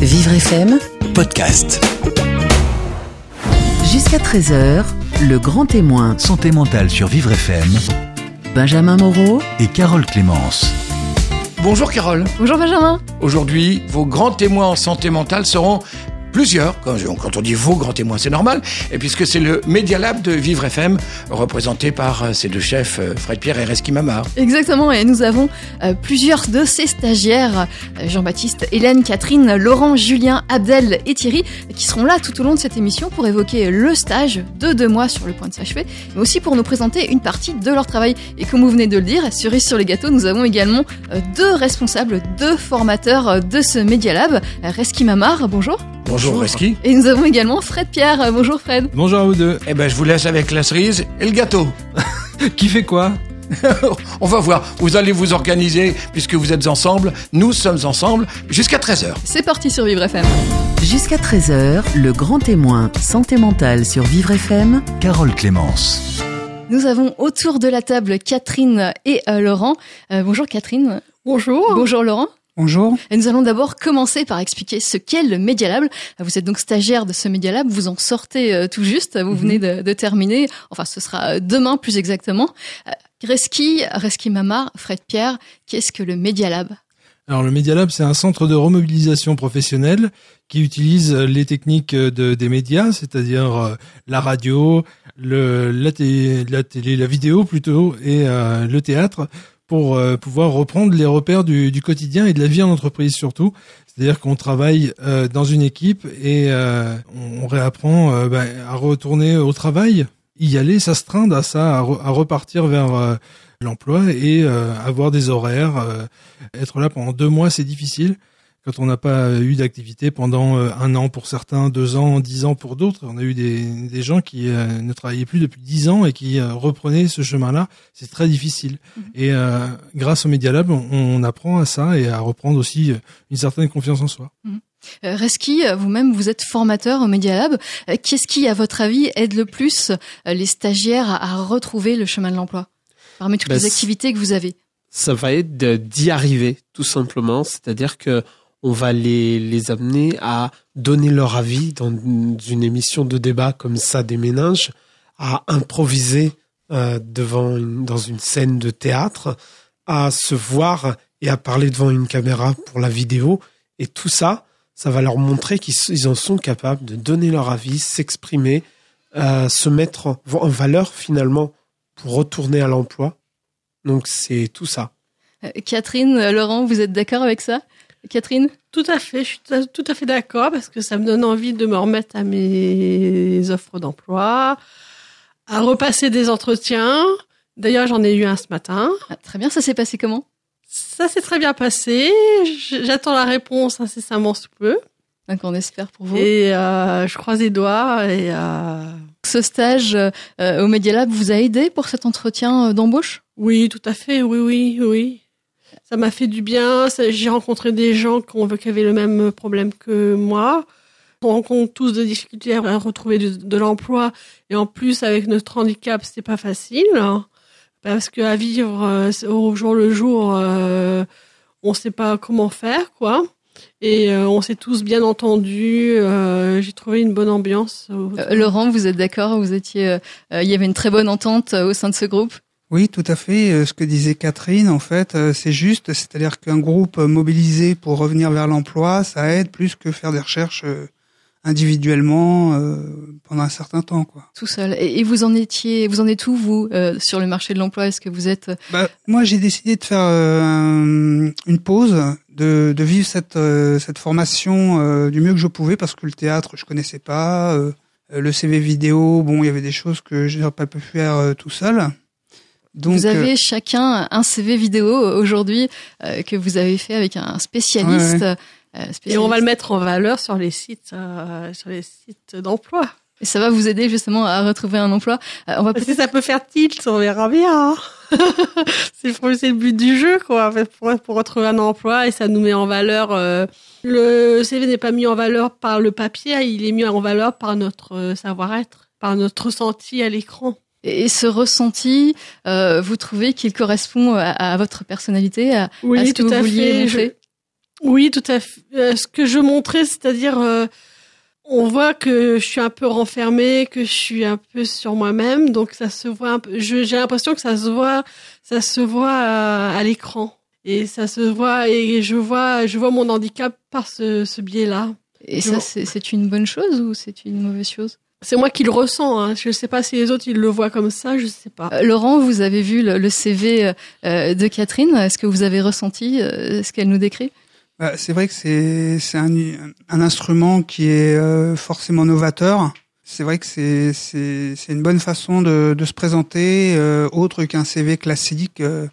Vivre FM, podcast. jusqu'à 13h, le grand témoin, Santé mentale sur Vivre FM Benjamin Moreau, et Carole Clémence. Bonjour Carole. Bonjour Benjamin. Aujourd'hui, vos grands témoins en santé mentale seront plusieurs. Quand, on dit vos grands témoins, c'est normal. Et puisque c'est le Media Lab de Vivre FM, représenté par euh, ces deux chefs, euh, Fred Pierre et Reski Mamar. Exactement, et nous avons euh, plusieurs de ces stagiaires, Jean-Baptiste, Hélène, Catherine, Laurent, Julien, Abdel et Thierry, qui seront là tout au long de cette émission pour évoquer le stage de deux mois sur le point de s'achever, mais aussi pour nous présenter une partie de leur travail. Et comme vous venez de le dire, cerise sur les gâteaux, nous avons également deux responsables, deux formateurs de ce Media Lab. Reski Mamar, bonjour. Bonjour, Reski. Et nous avons également Fred Pierre. Bonjour Fred. Bonjour à vous deux. Eh ben, je vous laisse avec la cerise et le gâteau. Qui fait quoi? On va voir. Vous allez vous organiser puisque vous êtes ensemble. Nous sommes ensemble jusqu'à 13h. C'est parti sur Vivre FM. jusqu'à 13h, le grand témoin, santé mentale sur Vivre FM, Carole Clémence. Nous avons autour de la table Catherine et euh, Laurent. Euh, bonjour Catherine. Bonjour. Bonjour Laurent. Bonjour. Et nous allons d'abord commencer par expliquer ce qu'est le Media Lab. Vous êtes donc stagiaire de ce Media Lab, vous en sortez euh, tout juste, vous venez de, de terminer, enfin ce sera euh, demain plus exactement. Euh, Reski, Reski Mamar, Fred Pierre, qu'est-ce que le Media Lab? Alors le Media Lab, c'est un centre de remobilisation professionnelle qui utilise les techniques de, des médias, c'est-à-dire la radio, le, la, télé, la télé, la vidéo plutôt, et euh, le théâtre, pour euh, pouvoir reprendre les repères du, du quotidien et de la vie en entreprise surtout. C'est-à-dire qu'on travaille euh, dans une équipe et euh, on réapprend euh, ben, à retourner au travail, y aller, s'astreindre à ça, à, à repartir vers euh, l'emploi et euh, avoir des horaires. être là pendant deux mois, c'est difficile quand on n'a pas eu d'activité pendant euh, un an pour certains, deux ans, dix ans pour d'autres. On a eu des, des gens qui euh, ne travaillaient plus depuis dix ans et qui euh, reprenaient ce chemin-là. C'est très difficile. Et euh, grâce au Media Lab, on, on apprend à ça et à reprendre aussi une certaine confiance en soi. Euh, Reski, vous-même, vous êtes formateur au Media Lab. Qu'est-ce qui, à votre avis, aide le plus les stagiaires à, à retrouver le chemin de l'emploi? Parmi toutes Bah, les activités que vous avez. ça va être d'y arriver, tout simplement. C'est-à-dire que on va les, les amener à donner leur avis dans une émission de débat comme ça des méninges, à improviser euh, devant une, dans une scène de théâtre, à se voir et à parler devant une caméra pour la vidéo. Et tout ça, ça va leur montrer qu'ils en sont capables de donner leur avis, s'exprimer, euh, se mettre en, en valeur finalement pour retourner à l'emploi. Donc c'est tout ça. Euh, Catherine, euh, Laurent, vous êtes d'accord avec ça? Catherine Tout à fait, je suis tout à- fait d'accord parce que ça me donne envie de me remettre à mes offres d'emploi, à repasser des entretiens. D'ailleurs, j'en ai eu un ce matin. Ah, Très bien, ça s'est passé comment? Ça s'est très bien passé. J'attends la réponse incessamment sous peu. Donc on espère pour vous. Et euh, je croise les doigts et euh, Ce stage euh, au Media Lab vous a aidé pour cet entretien d'embauche? Oui, tout à fait, oui, oui, oui. Ça m'a fait du bien. J'ai rencontré des gens qui, avaient le même problème que moi. On rencontre tous des difficultés à retrouver de, l'emploi et en plus avec notre handicap, c'était pas facile hein. parce que à vivre euh, au jour le jour, euh, on sait pas comment faire quoi. Et euh, on s'est tous bien entendus. euh, J'ai trouvé une bonne ambiance. Laurent, vous êtes d'accord? Vous étiez, il y avait une très bonne entente au sein de ce groupe? Oui, tout à fait. Euh, Ce que disait Catherine, en fait, euh, c'est juste. C'est-à-dire qu'un groupe mobilisé pour revenir vers l'emploi, ça aide plus que faire des recherches euh, individuellement euh, pendant un certain temps, quoi. Tout seul. Et, vous en étiez, vous en êtes où vous euh, sur le marché de l'emploi? Est-ce que vous êtes Bah, moi, j'ai décidé de faire euh, un- une pause, de, de vivre cette cette formation du mieux que je pouvais, parce que le théâtre, je connaissais pas. le CV vidéo, bon, il y avait des choses que je n'aurais pas pu faire tout seul. Donc, Vous euh, avez chacun un CV vidéo aujourd'hui euh, que vous avez fait avec un spécialiste. Ouais, euh, Et on va le mettre en valeur sur les sites, euh, sur les sites d'emploi. Et ça va vous aider justement à retrouver un emploi. Euh, on va Parce que ça peut faire tilt, on verra bien. hein. c'est le c'est le but du jeu, quoi, en fait, pour, pour retrouver un emploi et ça nous met en valeur. euh, le CV n'est pas mis en valeur par le papier, il est mis en valeur par notre euh, savoir-être, par notre ressenti à l'écran. Et ce ressenti, euh, vous trouvez qu'il correspond à, à votre personnalité, à, Oui, à ce que tout vous vouliez fait. montrer? Oui, tout à fait. Euh, ce que je montrais, c'est-à-dire, euh, on voit que je suis un peu renfermée, que je suis un peu sur moi-même, donc ça se voit un peu. J'ai l'impression que ça se voit, ça se voit à, à l'écran, et ça se voit, et je vois, je vois mon handicap par ce, ce biais-là. Et ça, c'est une bonne chose ou c'est une mauvaise chose? C'est moi qui le ressens. Hein. Je sais pas si les autres ils le voient comme ça, je sais pas. Euh, Laurent, vous avez vu le, le CV euh, de Catherine. Est-ce que vous avez ressenti euh, ce qu'elle nous décrit? Bah, c'est vrai que c'est c'est un, un instrument qui est euh, forcément novateur. C'est vrai que c'est c'est c'est une bonne façon de de se présenter euh, autre qu'un CV classique. euh,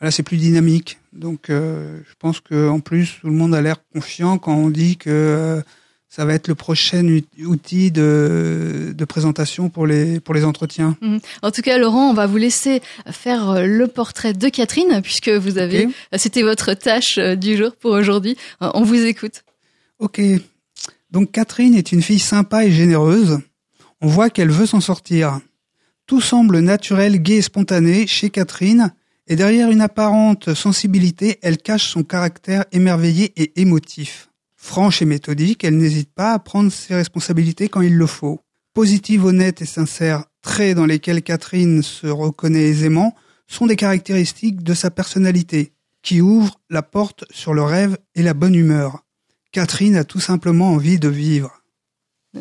voilà, c'est plus dynamique. Donc euh, je pense que en plus tout le monde a l'air confiant quand on dit que euh, ça va être le prochain ut- outil de de présentation pour les pour les entretiens. Mhm. En tout cas, Laurent, on va vous laisser faire euh, le portrait de Catherine puisque vous avez, Ok. c'était votre tâche euh, du jour pour aujourd'hui. Euh, On vous écoute. Ok. Donc Catherine est une fille sympa et généreuse. On voit qu'elle veut s'en sortir. Tout semble naturel, gai et spontané chez Catherine, et derrière une apparente sensibilité, elle cache son caractère émerveillé et émotif. Franche et méthodique, elle n'hésite pas à prendre ses responsabilités quand il le faut. Positive, honnête et sincère, traits dans lesquels Catherine se reconnaît aisément, sont des caractéristiques de sa personnalité, qui ouvrent la porte sur le rêve et la bonne humeur. Catherine a tout simplement envie de vivre.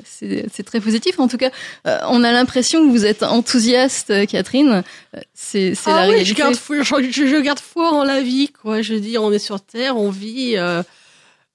C'est très positif. En tout cas, euh, on a l'impression que vous êtes enthousiaste, euh, Catherine. Euh, C'est c'est la Ah oui, réalité. je garde, foi- je, je- je garde foi en la vie, quoi. Je dis, on est sur Terre, on vit. euh,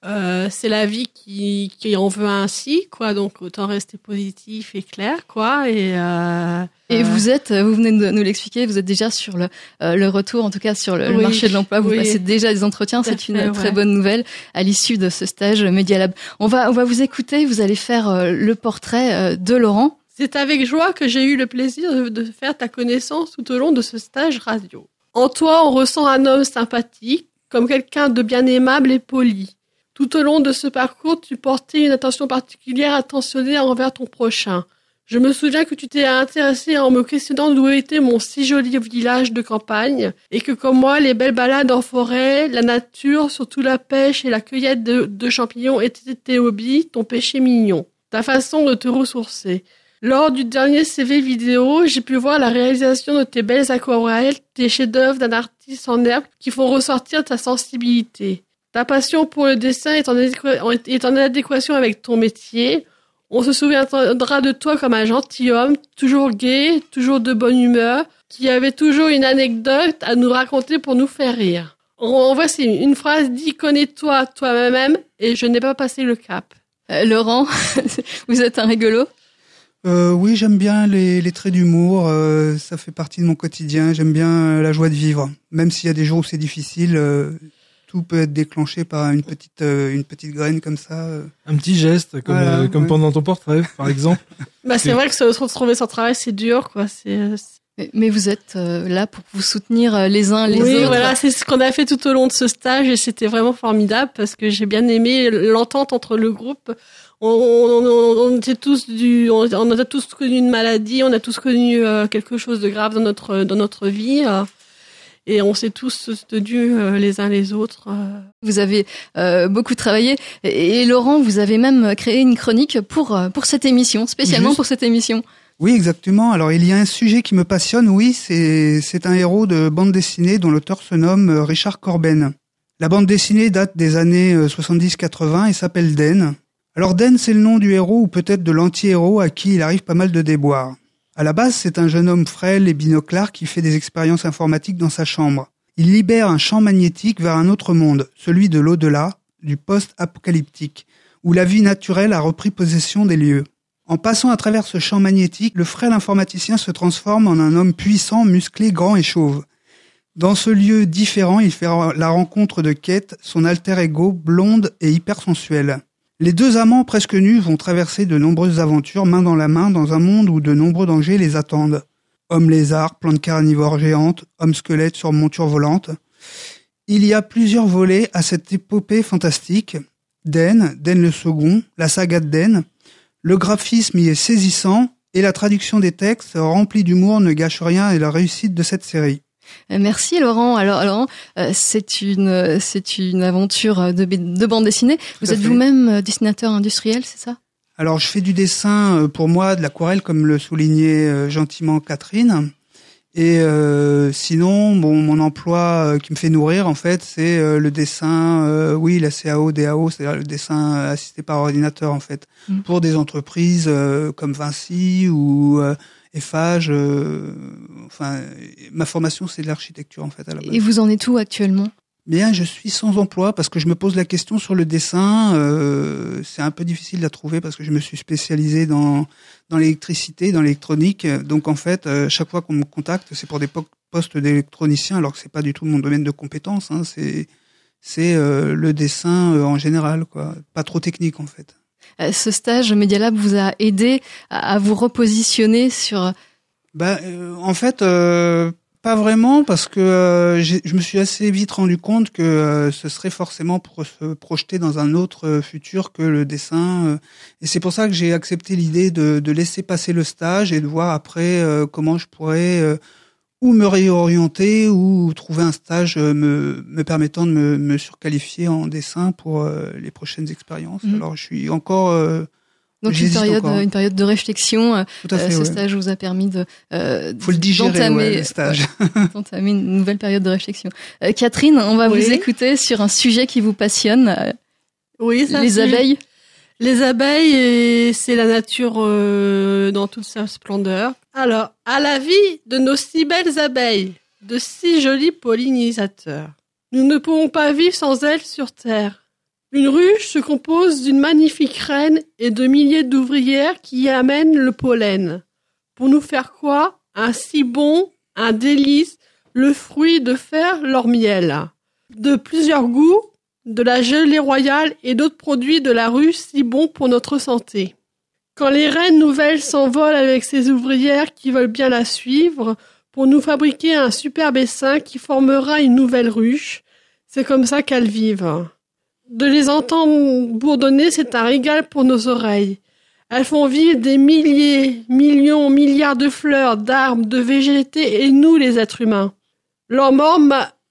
euh, c'est la vie qui, qui en veut ainsi, quoi. Donc autant rester positif et clair, quoi. Et, euh, Et euh, vous êtes, vous venez de nous l'expliquer, vous êtes déjà sur le, euh, le retour, en tout cas sur le, Oui, marché de l'emploi. Vous oui. passez déjà des entretiens. C'est une fait, très ouais. bonne nouvelle à l'issue de ce stage Media Lab. On va, on va vous écouter. Vous allez faire le portrait de Laurent. C'est avec joie que j'ai eu le plaisir de faire ta connaissance tout au long de ce stage radio. En toi, on ressent un homme sympathique, comme quelqu'un de bien aimable et poli. Tout au long de ce parcours, tu portais une attention particulière attentionnée envers ton prochain. Je me souviens que tu t'es intéressé en me questionnant d'où était mon si joli village de campagne, et que comme moi, les belles balades en forêt, la nature, surtout la pêche et la cueillette de, de champignons étaient tes hobbies, ton péché mignon, ta façon de te ressourcer. Lors du dernier CV vidéo, j'ai pu voir la réalisation de tes belles aquarelles, tes chefs-d'œuvre d'un artiste en herbe qui font ressortir ta sensibilité. Ta passion pour le dessin est en, adéqua- est en adéquation avec ton métier. On se souviendra de toi comme un gentilhomme, toujours gai, toujours de bonne humeur, qui avait toujours une anecdote à nous raconter pour nous faire rire. En voici une phrase dit connais-toi toi-même et je n'ai pas passé le cap. Euh, Laurent, vous êtes un rigolo? Euh, oui, j'aime bien les, les traits d'humour. euh, ça fait partie de mon quotidien. J'aime bien euh, la joie de vivre, même s'il y a des jours où c'est difficile. Tout peut être déclenché par une petite euh, une petite graine comme ça. euh. Un petit geste, comme, Voilà, euh, comme ouais. pendant ton portrait, par exemple. Bah, c'est vrai que se retrouver sans travail, c'est dur, quoi. C'est, Mais- vous êtes là pour vous soutenir les uns les oui, autres. voilà, c'est ce qu'on a fait tout au long de ce stage et c'était vraiment formidable parce que j'ai bien aimé l'entente entre le groupe. On, on, on, on était tous du, on, on a tous connu une maladie, on a tous connu quelque chose de grave dans notre dans notre vie. Et on s'est tous soutenus euh, les uns les autres. euh. Vous avez euh, beaucoup travaillé et, et Laurent, vous avez même créé une chronique pour pour cette émission, spécialement Juste. pour cette émission. Oui, exactement. Alors il y a un sujet qui me passionne. Oui, c'est c'est un héros de bande dessinée dont l'auteur se nomme Richard Corben. La bande dessinée date des années euh, 70-80 et s'appelle Den. Alors Den, c'est le nom du héros ou peut-être de l'anti-héros à qui il arrive pas mal de déboires. À la base, c'est un jeune homme frêle et binoclard qui fait des expériences informatiques dans sa chambre. Il libère un champ magnétique vers un autre monde, celui de l'au-delà, du post-apocalyptique, où la vie naturelle a repris possession des lieux. En passant à travers ce champ magnétique, le frêle informaticien se transforme en un homme puissant, musclé, grand et chauve. Dans ce lieu différent, il fait la rencontre de Kate, son alter ego, blonde et hypersensuelle. Les deux amants presque nus vont traverser de nombreuses aventures main dans la main dans un monde où de nombreux dangers les attendent. Hommes lézards, plantes carnivores géantes, hommes squelettes sur monture volante. Il y a plusieurs volets à cette épopée fantastique. Den, Den le second, la saga de Den. Le graphisme y est saisissant et la traduction des textes remplis d'humour ne gâche rien et la réussite de cette série. Euh, Merci Laurent. Alors Laurent, euh, c'est une c'est une aventure de, de bande dessinée. Vous êtes vous-même euh, dessinateur industriel, c'est ça? Alors, je fais du dessin pour moi, de l'aquarelle, comme le soulignait gentiment Catherine. Et euh, sinon, bon, mon emploi qui me fait nourrir, en fait, c'est le dessin, euh, oui, la CAO, DAO, c'est-à-dire le dessin assisté par ordinateur, en fait, Mm. pour des entreprises euh, comme Vinci ou euh, Eiffage. euh, enfin, ma formation, c'est de l'architecture, en fait, à la base. Et vous en êtes où actuellement? Bien, je suis sans emploi parce que je me pose la question sur le dessin. Euh, c'est un peu difficile à trouver parce que je me suis spécialisé dans dans l'électricité, dans l'électronique. Donc en fait, euh, chaque fois qu'on me contacte, c'est pour des po- postes d'électronicien, alors que c'est pas du tout mon domaine de compétence. Hein. C'est c'est euh, le dessin en général, quoi. Pas trop technique en fait. Euh, Ce stage Media Lab vous a aidé à, vous repositionner sur Bah, euh, en fait, euh, pas vraiment, parce que euh, je me suis assez vite rendu compte que euh, ce serait forcément pour se projeter dans un autre futur que le dessin. et c'est pour ça que j'ai accepté l'idée de, de laisser passer le stage et de voir après comment je pourrais ou me réorienter ou trouver un stage euh, me, me permettant de me, me surqualifier en dessin pour euh, les prochaines expériences. Mhm. Alors, je suis encore euh, donc une période encore. une période de réflexion. Euh, tout à fait. ce ouais. stage vous a permis de euh, Faut le digérer, d'entamer- ouais, le stage. d'entamer une nouvelle période de réflexion. Euh, Catherine, on va Oui. vous écouter sur un sujet qui vous passionne, Oui, ça, les abeilles. Les abeilles, et c'est la nature euh, dans toute sa splendeur. Alors, à la vie de nos si belles abeilles, de si jolis pollinisateurs, nous ne pouvons pas vivre sans elles sur Terre. Une ruche se compose d'une magnifique reine et de milliers d'ouvrières qui y amènent le pollen. Pour nous faire quoi? Un si bon, un délice, le fruit de faire leur miel. De plusieurs goûts, de la gelée royale et d'autres produits de la ruche si bons pour notre santé. Quand les reines nouvelles s'envolent avec ces ouvrières qui veulent bien la suivre pour nous fabriquer un superbe essaim qui formera une nouvelle ruche, c'est comme ça qu'elles vivent. De les entendre bourdonner, c'est un régal pour nos oreilles. Elles font vivre des milliers, millions, milliards de fleurs, d'arbres, de végétés et nous, les êtres humains. Leur mort,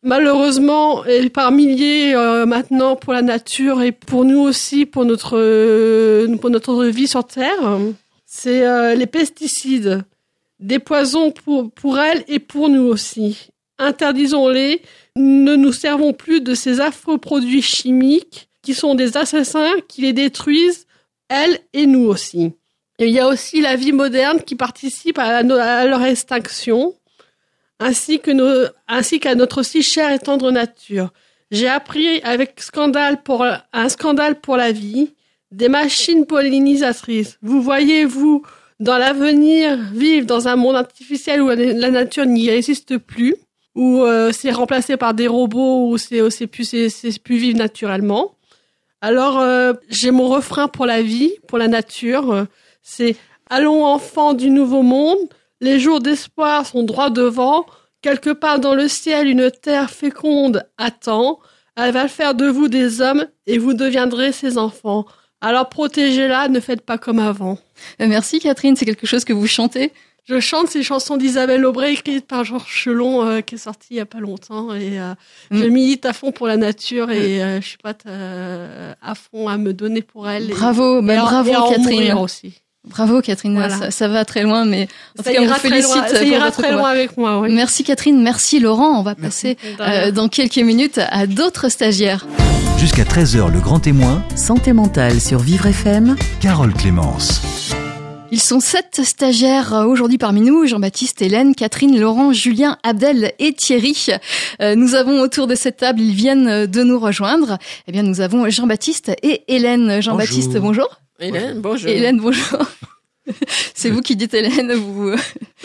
malheureusement, est par milliers euh, maintenant pour la nature et pour nous aussi, pour notre, euh, pour notre vie sur Terre. C'est euh, les pesticides, des poisons pour, pour elles et pour nous aussi. Interdisons-les, ne nous servons plus de ces affreux produits chimiques qui sont des assassins qui les détruisent, elles et nous aussi. Et il y a aussi la vie moderne qui participe à leur extinction ainsi que nos, ainsi qu'à notre si chère et tendre nature. J'ai appris avec scandale pour un scandale pour la vie, des machines pollinisatrices. Vous voyez vous dans l'avenir vivre dans un monde artificiel où la nature n'y existe plus, où euh, c'est remplacé par des robots, où c'est c'est plus c'est c'est plus vivre naturellement. Alors euh, j'ai mon refrain pour la vie, pour la nature, c'est allons enfants du nouveau monde. Les jours d'espoir sont droit devant. Quelque part dans le ciel, une terre féconde attend. Elle va faire de vous des hommes et vous deviendrez ses enfants. Alors protégez-la, ne faites pas comme avant. Euh, Merci Catherine, c'est quelque chose que vous chantez? Je chante ces chansons d'Isabelle Aubray écrites par Georges Chelon euh, qui est sortie il y a pas longtemps et euh, Mm. je milite à fond pour la nature et euh, je suis pas à fond à me donner pour elle. et- Bravo, et, bah, à- bravo et en Catherine. aussi. Bravo Catherine, Voilà. ça, ça va très loin, mais en Ça tout cas on ira très félicite loin, ça pour ira votre très combat. loin avec moi. Oui. Merci Catherine, merci Laurent. On va Merci. passer euh, dans quelques minutes à d'autres stagiaires. Jusqu'à 13h, le grand témoin, Santé mentale sur Vivre FM. Carole Clémence. Ils sont sept stagiaires euh, aujourd'hui parmi nous, Jean-Baptiste, Hélène, Catherine, Laurent, Julien, Abdel et Thierry. Euh, nous avons autour de cette table, ils viennent euh, de nous rejoindre. Eh bien, nous avons Jean-Baptiste et Hélène. Jean-Baptiste, Bonjour. bonjour. Hélène, bonjour. Hélène, bonjour. C'est vous qui dites Hélène, vous.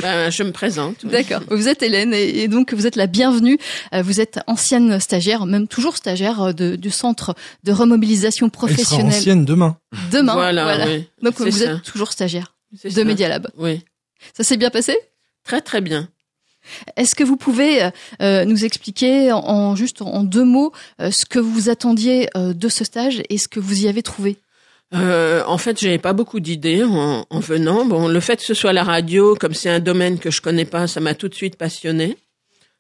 Ben, je me présente. oui. D'accord. Vous êtes Hélène et, donc vous êtes la bienvenue. Euh, Vous êtes ancienne stagiaire, même toujours stagiaire euh, de- du centre de remobilisation Elle sera professionnelle ancienne demain. demain. Voilà, oui. Donc vous ça. êtes toujours stagiaire C'est de ça. Media Lab. Oui. Ça s'est bien passé? Très, très bien. Est-ce que vous pouvez euh, nous expliquer en, en- juste en deux mots euh, ce que vous attendiez euh, de ce stage et ce que vous y avez trouvé? Euh, en fait, j'avais pas beaucoup d'idées en, en venant. Bon, le fait que ce soit la radio, comme c'est un domaine que je connais pas, ça m'a tout de suite passionné.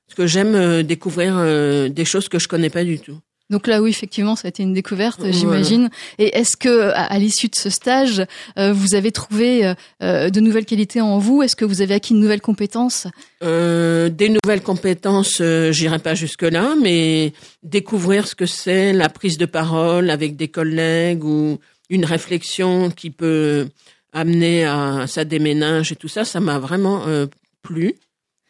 Parce que j'aime euh, découvrir euh, des choses que je connais pas du tout. Donc là, oui, effectivement, ça a été une découverte, Voilà. j'imagine. Et est-ce que, à, à l'issue de ce stage, euh, vous avez trouvé euh, de nouvelles qualités en vous? Est-ce que vous avez acquis de nouvelles compétences? Euh, des nouvelles compétences, euh, j'irai pas jusque là, mais découvrir ce que c'est la prise de parole avec des collègues ou une réflexion qui peut amener à ça déménage et tout ça, ça m'a vraiment euh, plu.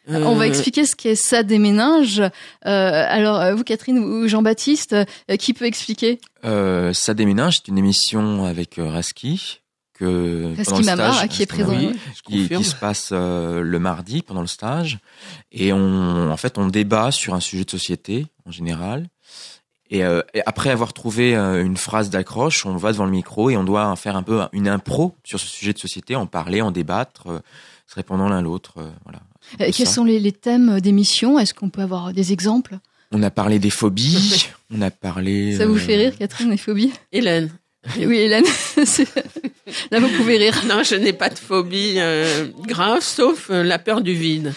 On va Euh, expliquer ce qu'est ça des méninges. Euh, alors, euh, vous, Catherine ou Jean-Baptiste, euh, qui peut expliquer? Euh, ça déménage, c'est une émission avec euh, Raski que Raski pendant le stage, qui est présent, oui. Qui, qui se passe euh, le mardi pendant le stage et on en fait on débat sur un sujet de société en général et, euh, et après avoir trouvé euh, une phrase d'accroche on va devant le micro et on doit faire un peu une impro sur ce sujet de société en parler en débattre euh, se répondant l'un l'autre euh, voilà Quels ça. sont les, les thèmes d'émission? Est-ce qu'on peut avoir des exemples? On a parlé des phobies on a parlé Ça vous euh, fait rire, Catherine, les phobies? Hélène. Oui, Hélène. Là, vous pouvez rire. Non, je n'ai pas de phobie euh, grave, sauf euh, la peur du vide.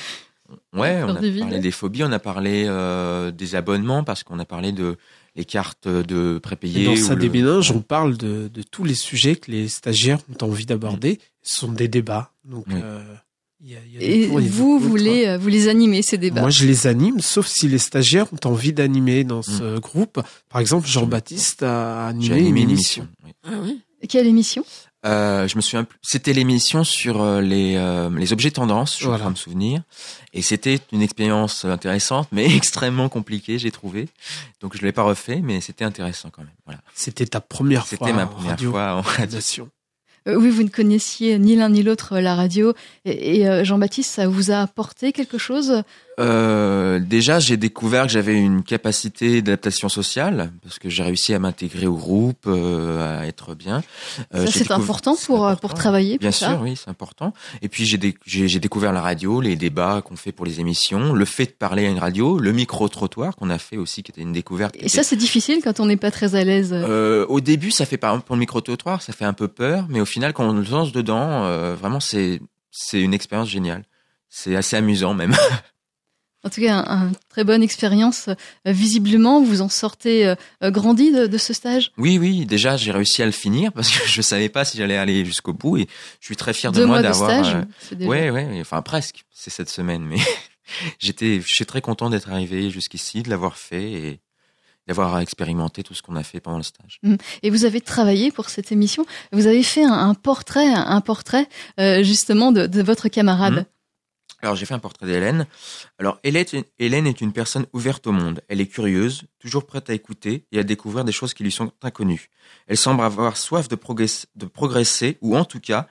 Ouais, on a parlé des phobies, on a parlé euh, des abonnements parce qu'on a parlé de les cartes de Et prépayées. dans ou ça le- déménage, on parle de, de tous les sujets que les stagiaires ont envie d'aborder. Ce sont des débats. Donc, Oui. euh, il y a, il y a des Et vous, vous les, euh, vous les animez, ces débats? Moi, je les anime, sauf si les stagiaires ont envie d'animer dans ce groupe. Par exemple, Jean-Baptiste a animé, animé une émission. émission. oui. Ah oui? Quelle émission? Euh, je me souviens plus. C'était l'émission sur euh, les euh, les objets tendances, je Voilà. crois me souvenir. Et c'était une expérience intéressante, mais extrêmement compliquée, j'ai trouvé. Donc je l'ai pas refait, mais c'était intéressant quand même. Voilà. C'était ta première fois. C'était ma première radio. fois en radio. Euh, Oui, vous ne connaissiez ni l'un ni l'autre la radio. Et, et, Jean-Baptiste, ça vous a apporté quelque chose Euh, déjà, j'ai découvert que j'avais une capacité d'adaptation sociale parce que j'ai réussi à m'intégrer au groupe, euh, à être bien. Euh, Ça, c'est important pour, euh, important. pour travailler. Bien pour ça. sûr, oui, c'est important. Et puis j'ai dé- j'ai j'ai découvert la radio, les débats qu'on fait pour les émissions, le fait de parler à une radio, le micro trottoir qu'on a fait aussi, qui était une découverte. Et ça, c'est difficile quand on n'est pas très à l'aise. euh, au début, ça fait par exemple pour le micro trottoir, ça fait un peu peur, mais au final, quand on lance dedans, euh, vraiment, c'est c'est une expérience géniale. C'est assez amusant même. En tout cas, un, un très bonne expérience. Euh, visiblement, vous en sortez euh, euh, grandi de, de ce stage? Oui, oui, déjà j'ai réussi à le finir parce que je savais pas si j'allais aller jusqu'au bout et je suis très fier de Deux moi d'avoir. stage. c'est déjà- Ouais, ouais, enfin presque. C'est cette semaine, mais j'étais, je suis très content d'être arrivé jusqu'ici, de l'avoir fait et d'avoir expérimenté tout ce qu'on a fait pendant le stage. Et vous avez travaillé pour cette émission. Vous avez fait un, un portrait, un portrait euh, justement de, de votre camarade. Mhm. Alors j'ai fait un portrait d'Hélène. Alors Hélène, est une personne ouverte au monde. Elle est curieuse, toujours prête à écouter et à découvrir des choses qui lui sont inconnues. Elle semble avoir soif de, progresser, ou en tout cas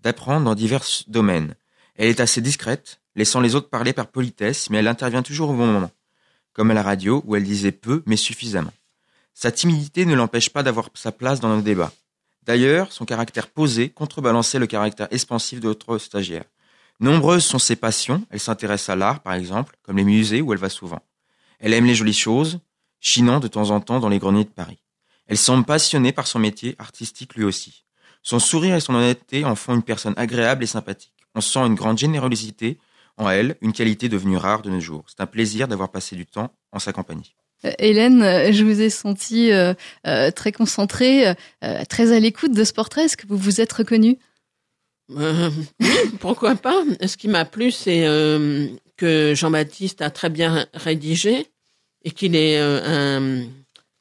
d'apprendre dans divers domaines. Elle est assez discrète, laissant les autres parler par politesse, mais elle intervient toujours au bon moment. Comme à la radio où elle disait peu mais suffisamment. Sa timidité ne l'empêche pas d'avoir sa place dans nos débats. D'ailleurs, son caractère posé contrebalançait le caractère expansif de notre stagiaire. Nombreuses sont ses passions. Elle s'intéresse à l'art, par exemple, comme les musées où elle va souvent. Elle aime les jolies choses, chinant de temps en temps dans les greniers de Paris. Elle semble passionnée par son métier artistique lui aussi. Son sourire et son honnêteté en font une personne agréable et sympathique. On sent une grande générosité en elle, une qualité devenue rare de nos jours. C'est un plaisir d'avoir passé du temps en sa compagnie. Euh, Hélène, euh, je vous ai senti euh, très concentrée, très à l'écoute de ce portrait. Est-ce que vous vous êtes reconnue? Euh, pourquoi pas Ce qui m'a plu, c'est euh, que Jean-Baptiste a très bien rédigé et qu'il est euh, un,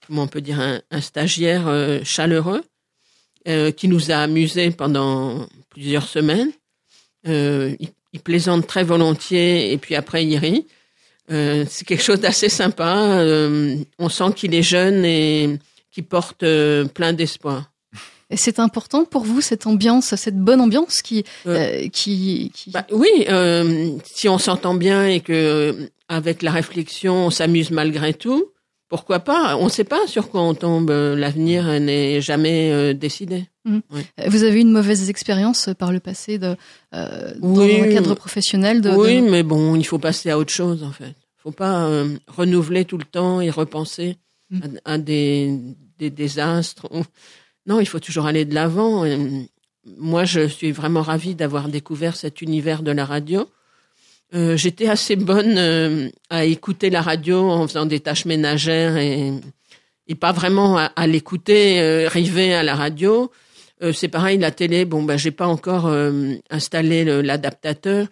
comment on peut dire, un, stagiaire chaleureux qui nous a amusés pendant plusieurs semaines. Il, il plaisante très volontiers et puis après il rit. C'est quelque chose d'assez sympa. On sent qu'il est jeune et qu'il porte plein d'espoir. C'est important pour vous cette ambiance, cette bonne ambiance qui, Euh, qui, qui- Bah, oui, euh, si on s'entend bien et que euh, avec la réflexion on s'amuse malgré tout, pourquoi pas? On ne sait pas sur quoi on tombe. L'avenir n'est jamais euh, décidé. vous avez eu une mauvaise expérience par le passé de, euh, dans le cadre professionnel de, oui, de- mais bon, il faut passer à autre chose en fait. Il faut pas euh, renouveler tout le temps et repenser Mm. à, à des, des désastres. Non, il faut toujours aller de l'avant. Et, Moi, je suis vraiment ravie d'avoir découvert cet univers de la radio. euh, j'étais assez bonne euh, à écouter la radio en faisant des tâches ménagères et, pas vraiment à, l'écouter euh, à la radio. Euh, c'est pareil, la télé, bon, ben, j'ai pas encore euh, installé l'adaptateur.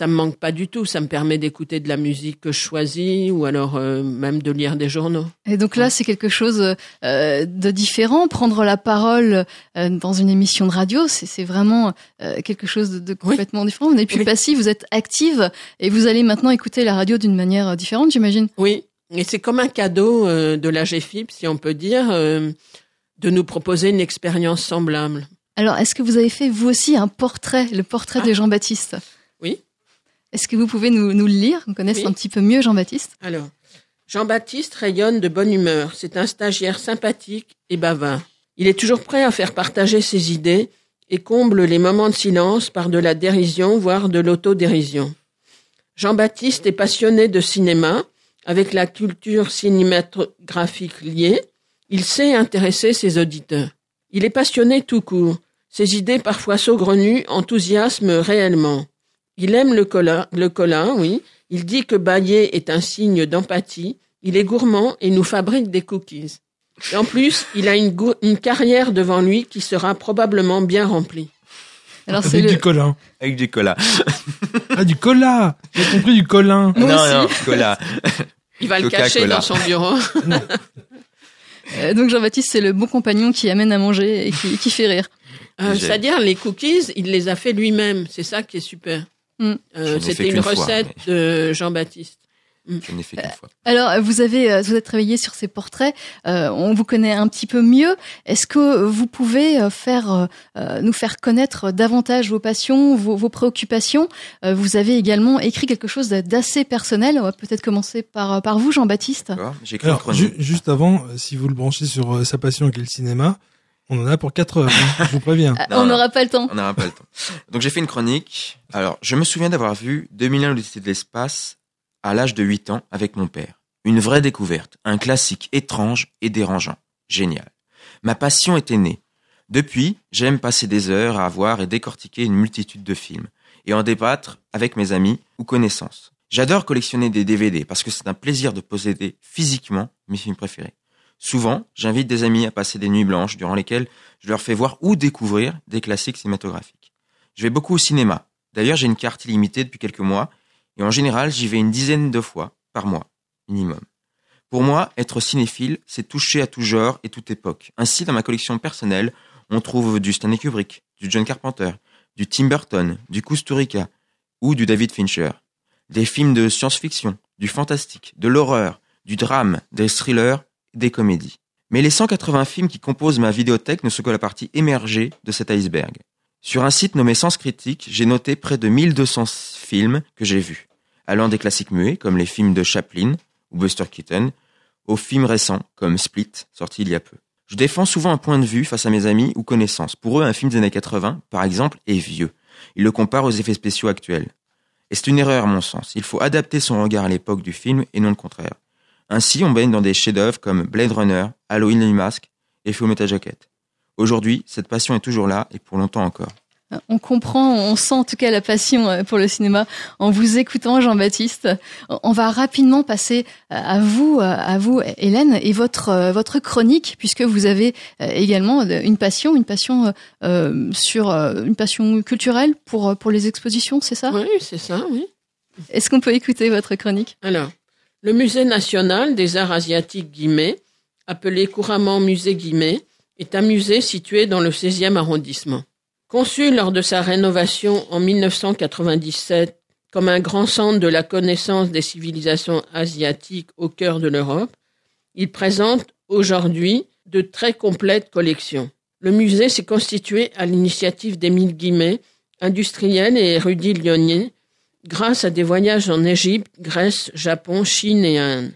Ça me manque pas du tout. Ça me permet d'écouter de la musique que je choisis ou alors euh, même de lire des journaux. Et donc là, c'est quelque chose euh, de différent. Prendre la parole euh, dans une émission de radio, c'est vraiment quelque chose de, de complètement différent. Vous n'êtes plus Oui. passif, vous êtes active et vous allez maintenant écouter la radio d'une manière différente, j'imagine. Oui, et c'est comme un cadeau de la GFIP, si on peut dire, de nous proposer une expérience semblable. Alors, est-ce que vous avez fait vous aussi un portrait, le portrait Ah. de Jean-Baptiste? Oui. Est-ce que vous pouvez nous, nous le lire On connaisse Oui. un petit peu mieux Jean-Baptiste? Alors, Jean-Baptiste rayonne de bonne humeur. C'est un stagiaire sympathique et bavard. Il est toujours prêt à faire partager ses idées et comble les moments de silence par de la dérision, voire de l'autodérision. Jean-Baptiste est passionné de cinéma, avec la culture cinématographique liée. Il sait intéresser ses auditeurs. Il est passionné tout court. Ses idées parfois saugrenues enthousiasment réellement. Il aime le cola, le cola, oui. Il dit que bailler est un signe d'empathie. Il est gourmand et nous fabrique des cookies. Et en plus, il a une, une carrière devant lui qui sera probablement bien remplie. Alors, c'est Avec le... du colin. Avec du cola. Ah, du cola J'ai compris du colin. Moi non, aussi. non, cola. Il va le cacher dans son bureau. Euh, donc Jean-Baptiste, c'est le bon compagnon qui amène à manger et qui, qui fait rire. Euh, C'est-à-dire, les cookies, il les a fait lui-même. C'est ça qui est super. Mm. Euh, C'était une fois, recette mais- de Jean-Baptiste. Je n'ai fait qu'une fois. Alors, vous avez, euh, vous êtes travaillé sur ces portraits. euh, on vous connaît un petit peu mieux. Est-ce que vous pouvez euh, faire, euh, euh, nous faire connaître davantage vos passions, vos, vos préoccupations? Euh, Vous avez également écrit quelque chose d'assez personnel. On va peut-être commencer par par vous, Jean-Baptiste. J'ai juste avant, euh, si vous le branchez sur euh, sa passion qui est le cinéma, on en a pour 4 heures, hein, je vous préviens. Ah, Non, on n'aura pas le temps. On n'aura pas le temps. Donc j'ai fait une chronique. Alors, je me souviens d'avoir vu 2001 l'Odyssée de l'espace à l'âge de 8 ans avec mon père. Une vraie découverte, un classique étrange et dérangeant. Génial. Ma passion était née. Depuis, j'aime passer des heures à voir et décortiquer une multitude de films et en débattre avec mes amis ou connaissances. J'adore collectionner des DVD parce que c'est un plaisir de posséder physiquement mes films préférés. Souvent, j'invite des amis à passer des nuits blanches durant lesquelles je leur fais voir ou découvrir des classiques cinématographiques. Je vais beaucoup au cinéma. D'ailleurs, j'ai une carte illimitée depuis quelques mois et en général, j'y vais une dizaine de fois par mois, minimum. Pour moi, être cinéphile, c'est toucher à tout genre et toute époque. Ainsi, dans ma collection personnelle, on trouve du Stanley Kubrick, du John Carpenter, du Tim Burton, du Kusturica ou du David Fincher. Des films de science-fiction, du fantastique, de l'horreur, du drame, des thrillers, des comédies. Mais les 180 films qui composent ma vidéothèque ne sont que la partie émergée de cet iceberg. Sur un site nommé Sens Critique, j'ai noté près de 1200 films que j'ai vus, allant des classiques muets comme les films de Chaplin ou Buster Keaton, aux films récents comme Split, sorti il y a peu. Je défends souvent un point de vue face à mes amis ou connaissances. Pour eux, un film des années 80, par exemple, est vieux. Ils le comparent aux effets spéciaux actuels. Et c'est une erreur à mon sens. Il faut adapter son regard à l'époque du film et non le contraire. Ainsi, on baigne dans des chefs-d'œuvre comme Blade Runner, Halloween le Mask et Full Metal Jacket. Aujourd'hui, cette passion est toujours là et pour longtemps encore. On comprend, on sent en tout cas la passion euh, pour le cinéma en vous écoutant, Jean-Baptiste. On va rapidement passer euh, à vous, euh, à vous, Hélène, et votre votre chronique, puisque vous avez également une passion, une passion euh, sur euh, une passion culturelle pour pour les expositions, c'est ça? Oui, c'est ça, oui. Est-ce qu'on peut écouter votre chronique? Alors, le Musée national des arts asiatiques Guimet, appelé couramment Musée Guimet, est un musée situé dans le 16e arrondissement. Conçu lors de sa rénovation en 1997 comme un grand centre de la connaissance des civilisations asiatiques au cœur de l'Europe, il présente aujourd'hui de très complètes collections. Le musée s'est constitué à l'initiative d'Émile Guimet, industriel et érudit lyonnais, grâce à des voyages en Égypte, Grèce, Japon, Chine et Inde.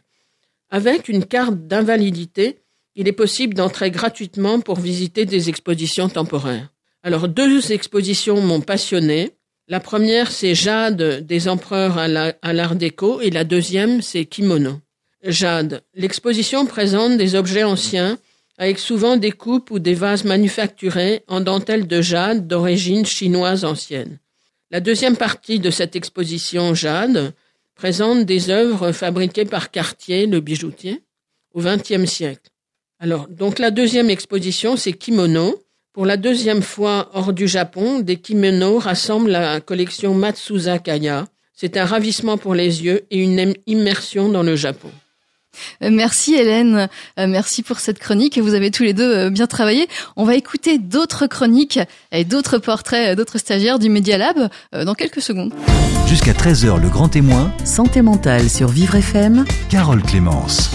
Avec une carte d'invalidité, il est possible d'entrer gratuitement pour visiter des expositions temporaires. Alors, deux expositions m'ont passionné. La première, c'est Jade des empereurs à la- à l'art déco et la deuxième, c'est Kimono. Jade. L'exposition présente des objets anciens avec souvent des coupes ou des vases manufacturés en dentelle de jade d'origine chinoise ancienne. La deuxième partie de cette exposition Jade présente des œuvres fabriquées par Cartier, le bijoutier, au XXe siècle. Alors, donc la deuxième exposition, c'est Kimono. Pour la deuxième fois hors du Japon, des kimonos rassemblent la collection Matsuza Kaya. C'est un ravissement pour les yeux et une immersion dans le Japon. Euh, Merci Hélène, Euh, merci pour cette chronique. Vous avez tous les deux euh, bien travaillé. On va écouter d'autres chroniques et d'autres portraits d'autres stagiaires du Media Lab dans quelques secondes. Jusqu'à 13h, le grand témoin, Santé mentale sur Vivre FM. Carole Clémence.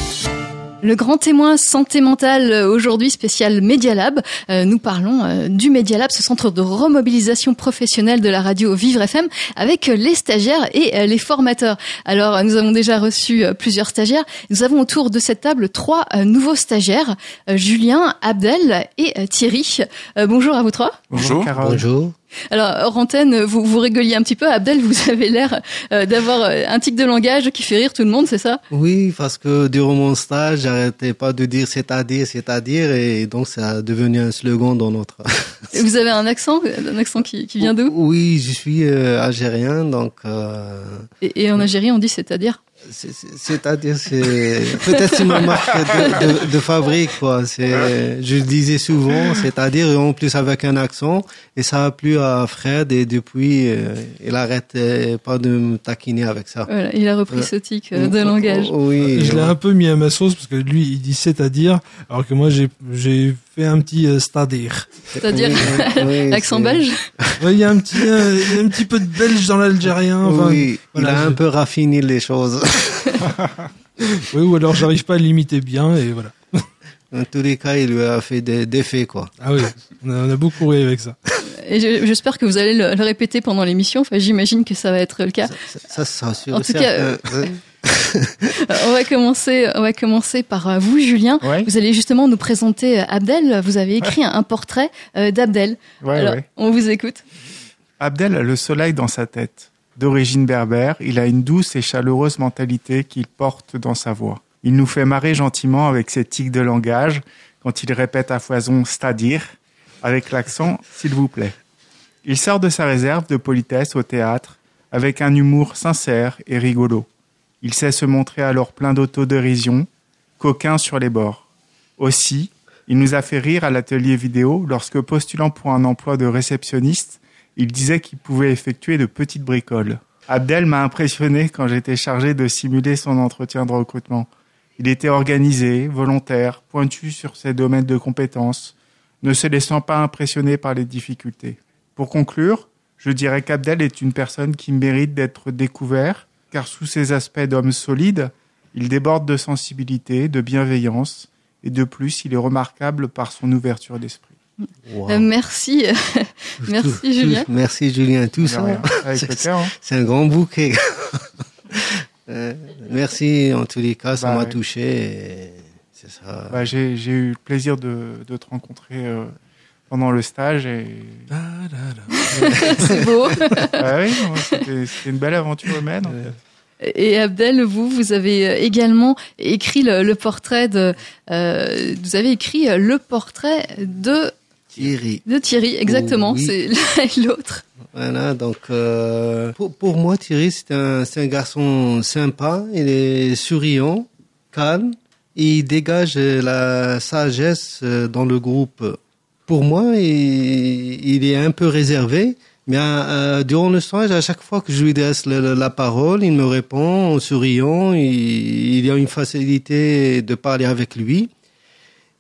Le grand témoin santé mentale euh, aujourd'hui spécial Media Lab. Euh, nous parlons euh, du Media Lab, ce centre de remobilisation professionnelle de la radio Vivre FM, avec euh, les stagiaires et euh, les formateurs. Alors, nous avons déjà reçu euh, plusieurs stagiaires. Nous avons autour de cette table trois euh, nouveaux stagiaires euh, Julien, Abdel et euh, Thierry. Euh, bonjour à vous trois. Bonjour. Bonjour. Alors, hors antenne, vous vous rigoliez un petit peu. Abdel, vous avez l'air euh, d'avoir euh, un tic de langage qui fait rire tout le monde, c'est ça? Oui, parce que durant mon stage, j'arrêtais pas de dire c'est-à-dire, c'est-à-dire, et donc ça a devenu un slogan dans notre. Et Vous avez un accent, un accent qui, qui vient d'où? Oui, je suis euh, algérien, donc euh, et, et en Algérie, on dit c'est-à-dire c'est- c'est- c'est-à-dire c'est peut-être c'est ma marque de, de, de fabrique quoi. C'est je le disais souvent, c'est-à-dire en plus avec un accent et ça a plu à Fred et depuis euh, il arrête euh, pas de me taquiner avec ça. Voilà, il a repris Ouais. ce tic euh, de langage. Oui. Je l'ai un peu mis à ma sauce parce que lui, il dit c'est-à-dire, alors que moi, j'ai j'ai fait un petit euh, c'est-à-dire. C'est-à-dire Oui, oui, accent c'est- belge Il y a un petit, euh, il y a un petit peu de belge dans l'algérien. Enfin, oui, voilà, il a je- un peu raffiné les choses. oui, ou alors j'arrive pas à l'imiter bien et voilà. Dans tous les cas, il lui a fait des, des faits, quoi. Ah oui, on a, on a beaucoup ri avec ça. Et je- j'espère que vous allez le, le répéter pendant l'émission. Enfin, j'imagine que ça va être le cas. Ça, ça, ça sûr En tout certain. Euh, on va commencer, on va commencer par euh, vous, Julien. Ouais. Vous allez justement nous présenter euh, Abdel. Vous avez écrit un, un portrait d'Abdel. Ouais, Alors, ouais. on vous écoute. Abdel a le soleil dans sa tête. D'origine berbère, il a une douce et chaleureuse mentalité qu'il porte dans sa voix. Il nous fait marrer gentiment avec ses tics de langage quand il répète à foison c'est-à-dire avec l'accent s'il vous plaît. Il sort de sa réserve de politesse au théâtre avec un humour sincère et rigolo. Il sait se montrer alors plein d'autodérision, coquin sur les bords. Aussi, il nous a fait rire à l'atelier vidéo lorsque postulant pour un emploi de réceptionniste, il disait qu'il pouvait effectuer de petites bricoles. Abdel m'a impressionné quand j'étais chargé de simuler son entretien de recrutement. Il était organisé, volontaire, pointu sur ses domaines de compétences, ne se laissant pas impressionner par les difficultés. Pour conclure, je dirais qu'Abdel est une personne qui mérite d'être découvert, car sous ses aspects d'homme solide, il déborde de sensibilité, de bienveillance, et de plus, il est remarquable par son ouverture d'esprit. Euh, merci, merci Tout- Julien. tout- merci Julien. Tout ça, c'est hein. c'est un grand bouquet. Euh, merci en tous les cas, ça Bah m'a ouais. touché. ça. Bah, j'ai eu le plaisir de, de te rencontrer euh, pendant le stage et C'est beau. Ah oui, non, c'était une belle aventure humaine. en fait. Et Abdel, vous, vous avez euh, également écrit le, le portrait de. euh, vous avez écrit euh, le portrait de Thierry. de Thierry, exactement. Oui. C'est l'un et l'autre. Voilà, donc euh, pour, pour moi, Thierry, c'est un, c'est un garçon sympa, il est souriant, calme, et il dégage la sagesse euh, dans le groupe. Pour moi, il, il est un peu réservé, mais euh, durant le stage, à chaque fois que je lui laisse la, la- la parole, il me répond en souriant, il, il y a une facilité de parler avec lui.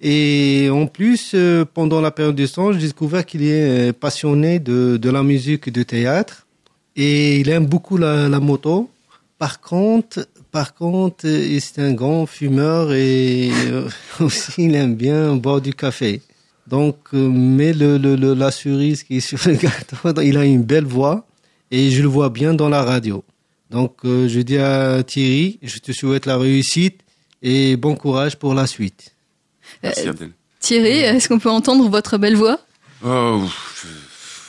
Et en plus, euh, pendant la période de stage, j'ai découvert qu'il est euh, passionné de, de la musique et du théâtre. Et il aime beaucoup la, la moto. Par contre, par contre, euh, c'est un grand fumeur et aussi il aime bien boire du café. Donc, mais le, le, le- la cerise qui est sur le gâteau, il a une belle voix et je le vois bien dans la radio. Donc, je dis à Thierry, je te souhaite la réussite et bon courage pour la suite. Merci Euh, Abdel. Thierry, est-ce qu'on peut entendre votre belle voix? Oh,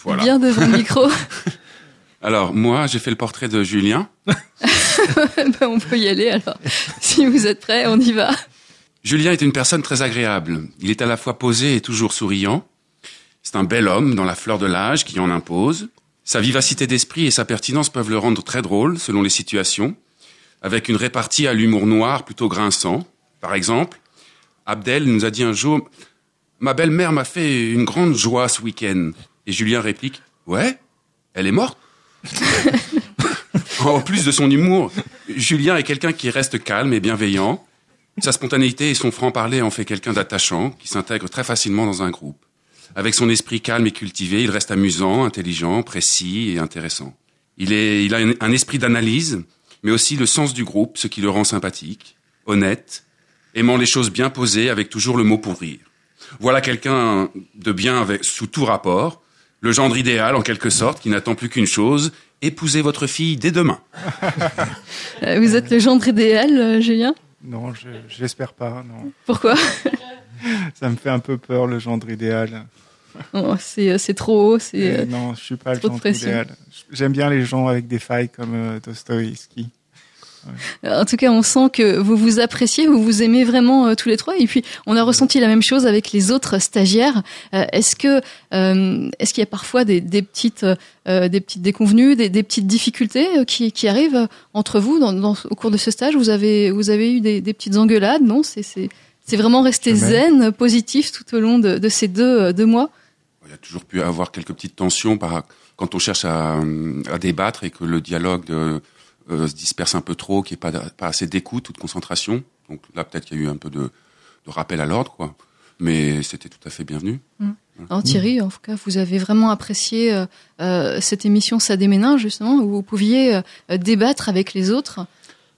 voilà. bien devant le micro Alors, moi, j'ai fait le portrait de Julien. Ben, On peut y aller alors. Si vous êtes prêts, on y va. Julien est une personne très agréable. Il est à la fois posé et toujours souriant. C'est un bel homme dans la fleur de l'âge qui en impose. Sa vivacité d'esprit et sa pertinence peuvent le rendre très drôle selon les situations, avec une répartie à l'humour noir plutôt grinçant. Par exemple, Abdel nous a dit un jour Ma belle-mère m'a fait une grande joie ce week-end. Et Julien réplique Ouais, elle est morte En plus de son humour, Julien est quelqu'un qui reste calme et bienveillant. Sa spontanéité et son franc-parler en fait quelqu'un d'attachant, qui s'intègre très facilement dans un groupe. Avec son esprit calme et cultivé, il reste amusant, intelligent, précis et intéressant. Il, est, il a un, un esprit d'analyse, mais aussi le sens du groupe, ce qui le rend sympathique, honnête, aimant les choses bien posées avec toujours le mot pour rire. Voilà quelqu'un de bien avec, sous tout rapport, le gendre idéal en quelque sorte, qui n'attend plus qu'une chose, épouser votre fille dès demain. Euh, Vous êtes le gendre idéal, euh, Julien? Non, je j'espère pas. Non, Pourquoi? Ça me fait un peu peur le gendre idéal. Oh, C'est euh, c'est trop haut, c'est... euh, non, je suis pas le trop de gendre pression. idéal. J'aime bien les gens avec des failles comme euh, Dostoïevski. En tout cas, on sent que vous vous appréciez, vous vous aimez vraiment euh, tous les trois. Et puis, on a ressenti la même chose avec les autres stagiaires. Euh, est-ce que, euh, est-ce qu'il y a parfois des, des petites, des petites déconvenues, des, des petites difficultés qui, qui arrivent entre vous dans, dans- au cours de ce stage? Vous avez, vous avez eu des, des petites engueulades Non, c'est, c'est, c'est vraiment resté Jamais. zen, positif tout au long de, de ces deux, deux mois? Il y a toujours pu avoir quelques petites tensions par, quand on cherche à, à débattre et que le dialogue euh, se disperse un peu trop, qu'il n'y ait pas, pas assez d'écoute ou de concentration. Donc là, peut-être qu'il y a eu un peu de, de rappel à l'ordre, quoi. Mais c'était tout à fait bienvenu. Alors Thierry, en tout cas, vous avez vraiment apprécié euh, euh, cette émission Ça déménage justement, où vous pouviez euh, débattre avec les autres.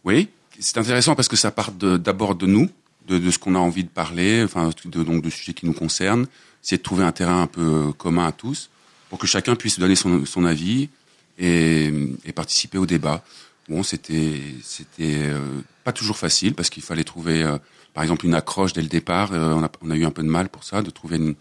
Oui, c'est intéressant parce que ça part d'abord de nous, de, de ce qu'on a envie de parler, enfin, de, donc de sujets qui nous concernent. C'est de trouver un terrain un peu commun à tous pour que chacun puisse donner son, son avis et, et participer au débat. Bon, c'était c'était euh, pas toujours facile parce qu'il fallait trouver, euh, par exemple, une accroche dès le départ. Euh, on, a, on a eu un peu de mal pour ça, de trouver une,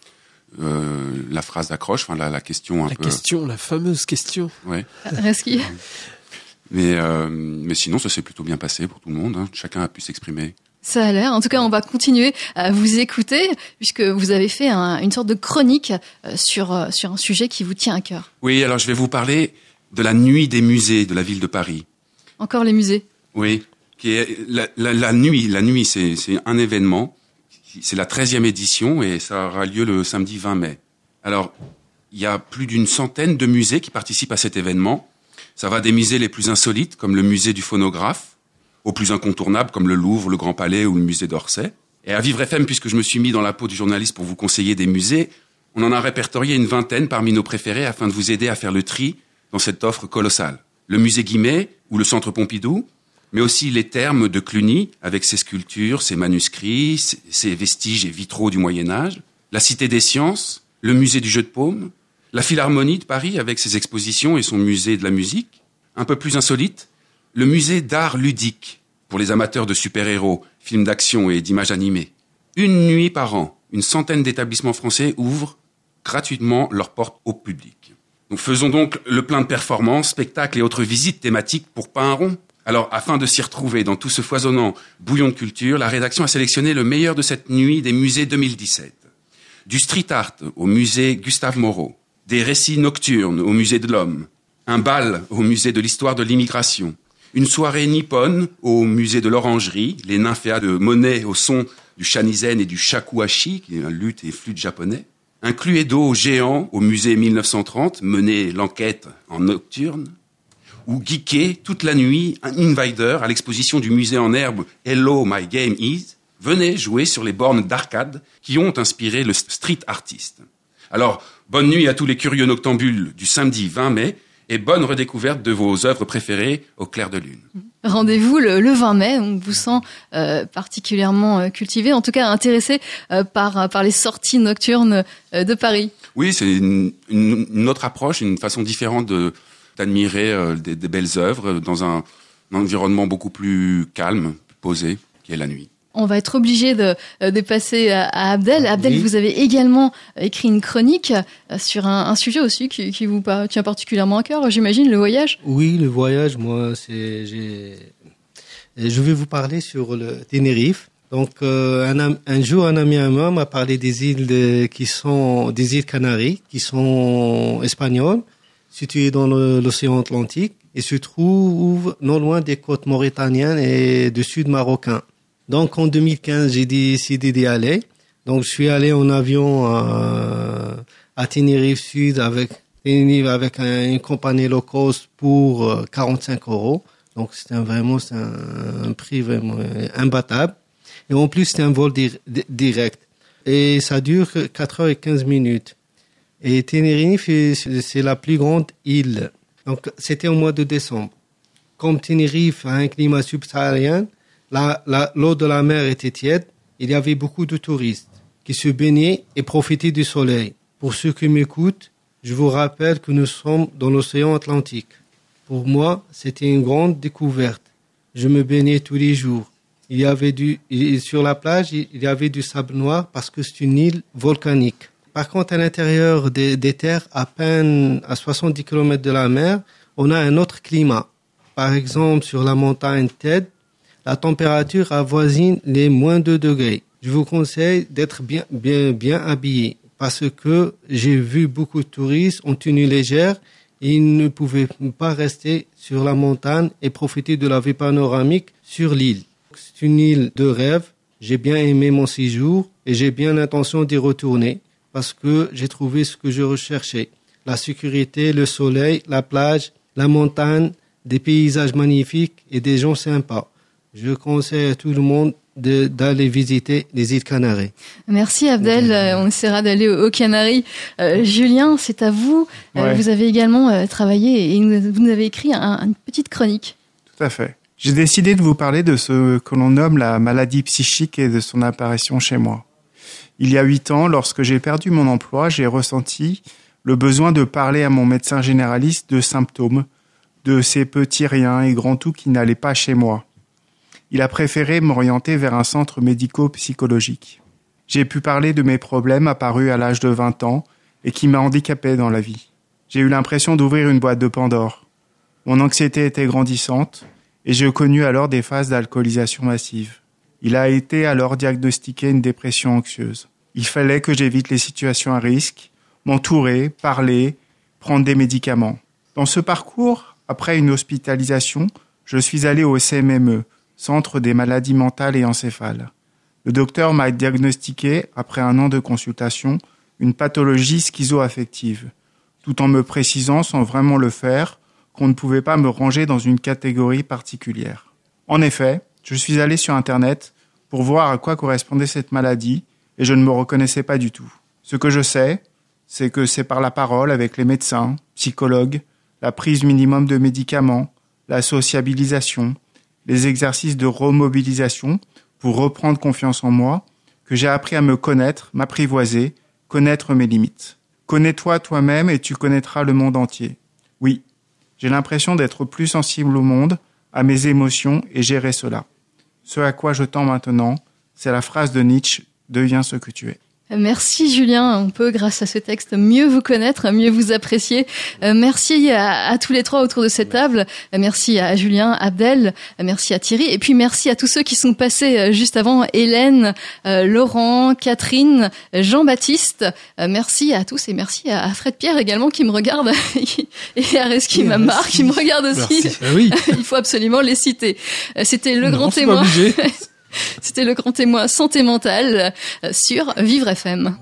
euh, la phrase d'accroche, enfin la, la question un La peu. question, la fameuse question. Ouais. Reski Mais euh, mais sinon, ça s'est plutôt bien passé pour tout le monde. hein. Chacun a pu s'exprimer. Ça a l'air. En tout cas, on va continuer à vous écouter puisque vous avez fait un- une sorte de chronique euh, sur, euh, sur un sujet qui vous tient à cœur. Oui, alors je vais vous parler de la nuit des musées de la ville de Paris. Encore les musées. Oui, la, nuit. La nuit, c'est c'est un événement. C'est la 13e édition et ça aura lieu le samedi 20 mai. Alors, il y a plus d'une centaine de musées qui participent à cet événement. Ça va des musées les plus insolites, comme le musée du phonographe, aux plus incontournables, comme le Louvre, le Grand Palais ou le musée d'Orsay. Et à Vivre FM, puisque je me suis mis dans la peau du journaliste pour vous conseiller des musées, on en a répertorié une vingtaine parmi nos préférés afin de vous aider à faire le tri dans cette offre colossale. Le musée Guimet ou le centre Pompidou, mais aussi les termes de Cluny avec ses sculptures, ses manuscrits, ses vestiges et vitraux du Moyen Âge, la Cité des Sciences, le musée du jeu de paume, la Philharmonie de Paris avec ses expositions et son musée de la musique, un peu plus insolite, le musée d'art ludique pour les amateurs de super-héros, films d'action et d'images animées. Une nuit par an, une centaine d'établissements français ouvrent gratuitement leurs portes au public. Donc faisons donc le plein de performances, spectacles et autres visites thématiques pour pas un rond. Alors, afin de s'y retrouver dans tout ce foisonnant bouillon de culture, la rédaction a sélectionné le meilleur de cette nuit des musées 2017. Du street art au musée Gustave Moreau, des récits nocturnes au musée de l'homme, un bal au musée de l'histoire de l'immigration, une soirée nippone au musée de l'orangerie, les nymphéas de Monet au son du shanisen et du shakuhachi, qui est un luth et flûte japonais, un cluedo géant au musée 1930, mener l'enquête en nocturne, ou geeker toute la nuit un invider à l'exposition du musée en herbe Hello My Game Is, venez jouer sur les bornes d'arcade qui ont inspiré le street artiste. Alors, bonne nuit à tous les curieux noctambules du samedi 20 mai et bonne redécouverte de vos œuvres préférées au clair de lune. Rendez-vous le, le 20 mai. On vous sent euh, particulièrement euh, cultivé, en tout cas intéressé euh, par, par les sorties nocturnes euh, de Paris. Oui, c'est une, une- une autre approche, une façon différente de d'admirer des, des belles œuvres dans un, un environnement beaucoup plus calme, posé, qui est la nuit. On va être obligé de, euh, de passer à, Abdel. Abdel, Oui. vous avez également écrit une chronique euh, sur un, un sujet aussi qui, qui vous tient particulièrement à cœur, j'imagine, le voyage. Oui, le voyage, moi, c'est, je vais vous parler sur le Tenerife. Donc, euh, un, jour, un ami à moi m'a parlé des îles de- qui sont des îles Canaries, qui sont espagnoles. situé dans l'océan Atlantique et se trouve non loin des côtes mauritaniennes et du sud marocain. Donc en 2015, j'ai décidé d'y aller. Donc je suis allé en avion à, à Tenerife Sud avec Tenerife avec un- une compagnie low cost pour euh, 45 euros. Donc c'était vraiment un, un prix vraiment euh, imbattable. Et en plus c'était un vol dir- di- direct. Et ça dure que 4 heures et 15 minutes. Et Tenerife, c'est la plus grande île. Donc, c'était au mois de décembre. Comme Tenerife a un climat subsaharien, l'eau de la mer était tiède. Il y avait beaucoup de touristes qui se baignaient et profitaient du soleil. Pour ceux qui m'écoutent, je vous rappelle que nous sommes dans l'océan Atlantique. Pour moi, c'était une grande découverte. Je me baignais tous les jours. Il y avait du, sur la plage, il y avait du sable noir parce que c'est une île volcanique. Par contre, à l'intérieur des, des terres, à peine à 70 km de la mer, on a un autre climat. Par exemple, sur la montagne Ted, la température avoisine les moins 2 degrés. Je vous conseille d'être bien, bien, bien habillé parce que j'ai vu beaucoup de touristes en tenue légère et ils ne pouvaient pas rester sur la montagne et profiter de la vue panoramique sur l'île. C'est une île de rêve. J'ai bien aimé mon séjour et j'ai bien l'intention d'y retourner parce que j'ai trouvé ce que je recherchais. La sécurité, le soleil, la plage, la montagne, des paysages magnifiques et des gens sympas. Je conseille à tout le monde de- d'aller visiter les îles Canaries. Merci Abdel, Euh, on essaiera d'aller aux aux Canaries. Euh, Julien, c'est à vous. Euh, Ouais. vous avez également euh, travaillé et nous- vous nous avez écrit un- une petite chronique. Tout à fait. J'ai décidé de vous parler de ce que l'on nomme la maladie psychique et de son apparition chez moi. Il y a huit ans, lorsque j'ai perdu mon emploi, j'ai ressenti le besoin de parler à mon médecin généraliste de symptômes, de ces petits riens et grands tout qui n'allaient pas chez moi. Il a préféré m'orienter vers un centre médico-psychologique. J'ai pu parler de mes problèmes apparus à l'âge de 20 ans et qui m'a handicapé dans la vie. J'ai eu l'impression d'ouvrir une boîte de Pandore. Mon anxiété était grandissante et j'ai connu alors des phases d'alcoolisation massive. Il a été alors diagnostiqué une dépression anxieuse. Il fallait que j'évite les situations à risque, m'entourer, parler, prendre des médicaments. Dans ce parcours, après une hospitalisation, je suis allé au CMME, Centre des maladies mentales et encéphales. Le docteur m'a diagnostiqué, après un an de consultation, une pathologie schizoaffective, tout en me précisant sans vraiment le faire qu'on ne pouvait pas me ranger dans une catégorie particulière. En effet, je suis allé sur Internet pour voir à quoi correspondait cette maladie et je ne me reconnaissais pas du tout. Ce que je sais, c'est que c'est par la parole avec les médecins, psychologues, la prise minimum de médicaments, la sociabilisation, les exercices de remobilisation pour reprendre confiance en moi que j'ai appris à me connaître, m'apprivoiser, connaître mes limites. Connais-toi toi-même et tu connaîtras le monde entier. Oui, j'ai l'impression d'être plus sensible au monde, à mes émotions et gérer cela. Ce à quoi je tends maintenant, c'est la phrase de Nietzsche Deviens ce que tu es. Merci Julien, on peut grâce à ce texte mieux vous connaître, mieux vous apprécier. Euh, merci à, à tous les trois autour de cette table. Merci à Julien, Abdel, merci à Thierry et puis merci à tous ceux qui sont passés euh, juste avant, Hélène, euh, Laurent, Catherine, Jean-Baptiste. Euh, merci à tous et merci à, à Fred Pierre également qui me regarde et à Reski Mamar qui me regarde aussi. Ah oui. Il faut absolument les citer. C'était le Non, grand témoin. C'était le grand témoin santé mentale euh, sur Vivre FM.